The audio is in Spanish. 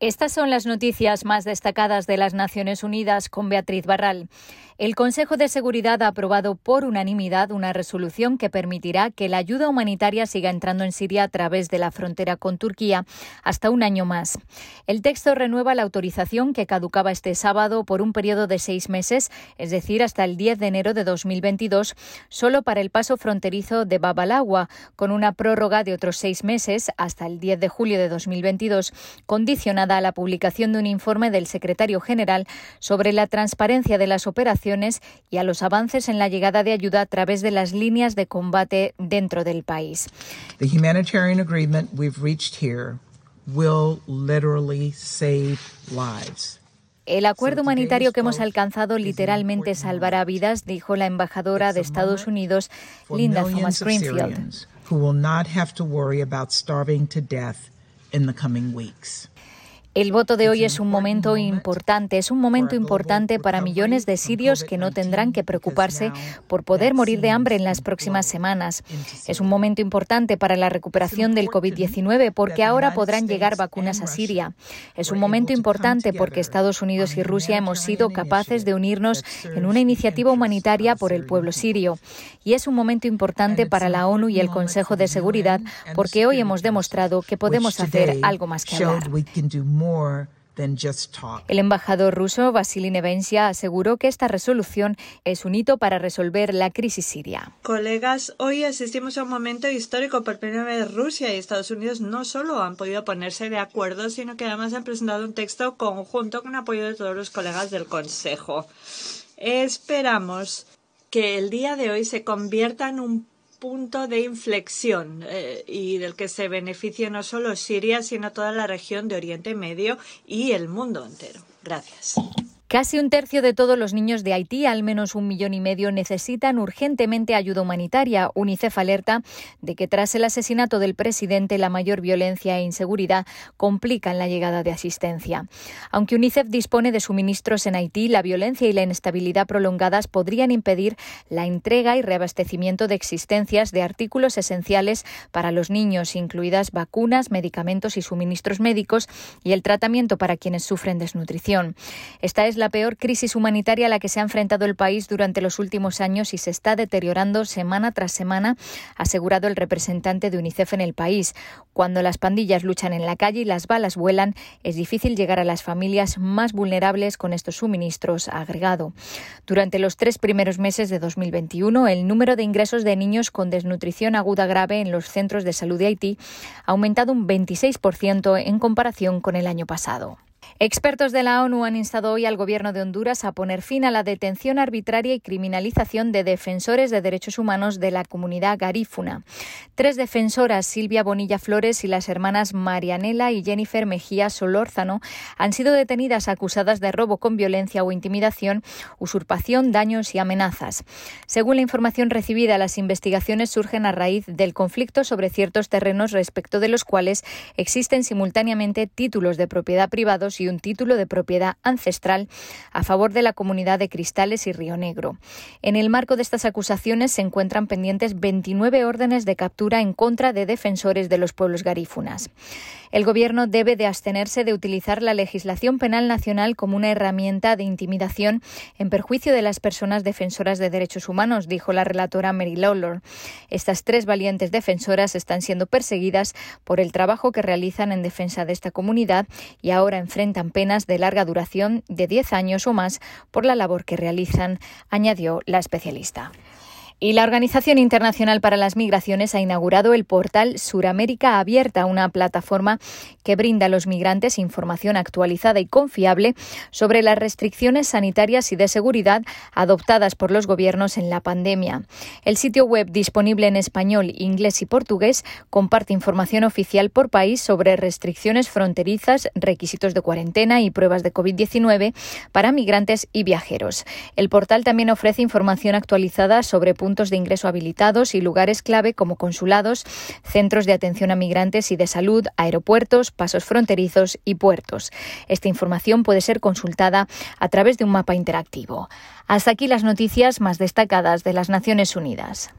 Estas son las noticias más destacadas de las Naciones Unidas con Beatriz Barral. El Consejo de Seguridad ha aprobado por unanimidad una resolución que permitirá que la ayuda humanitaria siga entrando en Siria a través de la frontera con Turquía hasta un año más. El texto renueva la autorización que caducaba este sábado por un periodo de seis meses, es decir, hasta el 10 de enero de 2022, solo para el paso fronterizo de Babalagua, con una prórroga de otros seis meses hasta el 10 de julio de 2022, condicionada a la publicación de un informe del secretario general sobre la transparencia de las operaciones y a los avances en la llegada de ayuda a través de las líneas de combate dentro del país. The humanitarian agreement we've reached here will literally save lives. El acuerdo humanitario que hemos alcanzado literalmente salvará vidas, dijo la embajadora de Estados Unidos, Linda Thomas Greenfield. El voto de hoy es un momento importante, es un momento importante para millones de sirios que no tendrán que preocuparse por poder morir de hambre en las próximas semanas. Es un momento importante para la recuperación del COVID-19 porque ahora podrán llegar vacunas a Siria. Es un momento importante porque Estados Unidos y Rusia hemos sido capaces de unirnos en una iniciativa humanitaria por el pueblo sirio. Y es un momento importante para la ONU y el Consejo de Seguridad porque hoy hemos demostrado que podemos hacer algo más que hablar. El embajador ruso Vasily Nevencia aseguró que esta resolución es un hito para resolver la crisis siria. Colegas, hoy asistimos a un momento histórico. Por primera vez Rusia y Estados Unidos no solo han podido ponerse de acuerdo, sino que además han presentado un texto conjunto con apoyo de todos los colegas del Consejo. Esperamos que el día de hoy se convierta en un punto de inflexión eh, y del que se beneficia no solo Siria, sino toda la región de Oriente Medio y el mundo entero. Gracias. Casi un tercio de todos los niños de Haití, al menos un millón y medio, necesitan urgentemente ayuda humanitaria. UNICEF alerta de que tras el asesinato del presidente, la mayor violencia e inseguridad complican la llegada de asistencia. Aunque UNICEF dispone de suministros en Haití, la violencia y la inestabilidad prolongadas podrían impedir la entrega y reabastecimiento de existencias de artículos esenciales para los niños, incluidas vacunas, medicamentos y suministros médicos y el tratamiento para quienes sufren desnutrición. Esta es la peor crisis humanitaria a la que se ha enfrentado el país durante los últimos años y se está deteriorando semana tras semana, ha asegurado el representante de UNICEF en el país. Cuando las pandillas luchan en la calle y las balas vuelan, es difícil llegar a las familias más vulnerables con estos suministros, ha agregado. Durante los tres primeros meses de 2021, el número de ingresos de niños con desnutrición aguda grave en los centros de salud de Haití ha aumentado un 26% en comparación con el año pasado. Expertos de la ONU han instado hoy al Gobierno de Honduras a poner fin a la detención arbitraria y criminalización de defensores de derechos humanos de la comunidad garífuna. Tres defensoras, Silvia Bonilla Flores y las hermanas Marianela y Jennifer Mejía Solórzano, han sido detenidas acusadas de robo con violencia o intimidación, usurpación, daños y amenazas. Según la información recibida, las investigaciones surgen a raíz del conflicto sobre ciertos terrenos respecto de los cuales existen simultáneamente títulos de propiedad privados y un título de propiedad ancestral a favor de la comunidad de Cristales y Río Negro. En el marco de estas acusaciones se encuentran pendientes 29 órdenes de captura en contra de defensores de los pueblos garífunas. El Gobierno debe de abstenerse de utilizar la legislación penal nacional como una herramienta de intimidación en perjuicio de las personas defensoras de derechos humanos, dijo la relatora Mary Lawlor. Estas tres valientes defensoras están siendo perseguidas por el trabajo que realizan en defensa de esta comunidad y ahora enfrentan penas de larga duración de 10 años o más por la labor que realizan, añadió la especialista. Y la Organización Internacional para las Migraciones ha inaugurado el portal Suramérica Abierta, una plataforma que brinda a los migrantes información actualizada y confiable sobre las restricciones sanitarias y de seguridad adoptadas por los gobiernos en la pandemia. El sitio web disponible en español, inglés y portugués comparte información oficial por país sobre restricciones fronterizas, requisitos de cuarentena y pruebas de COVID-19 para migrantes y viajeros. El portal también ofrece información actualizada sobre puntos puntos de ingreso habilitados y lugares clave como consulados, centros de atención a migrantes y de salud, aeropuertos, pasos fronterizos y puertos. Esta información puede ser consultada a través de un mapa interactivo. Hasta aquí las noticias más destacadas de las Naciones Unidas.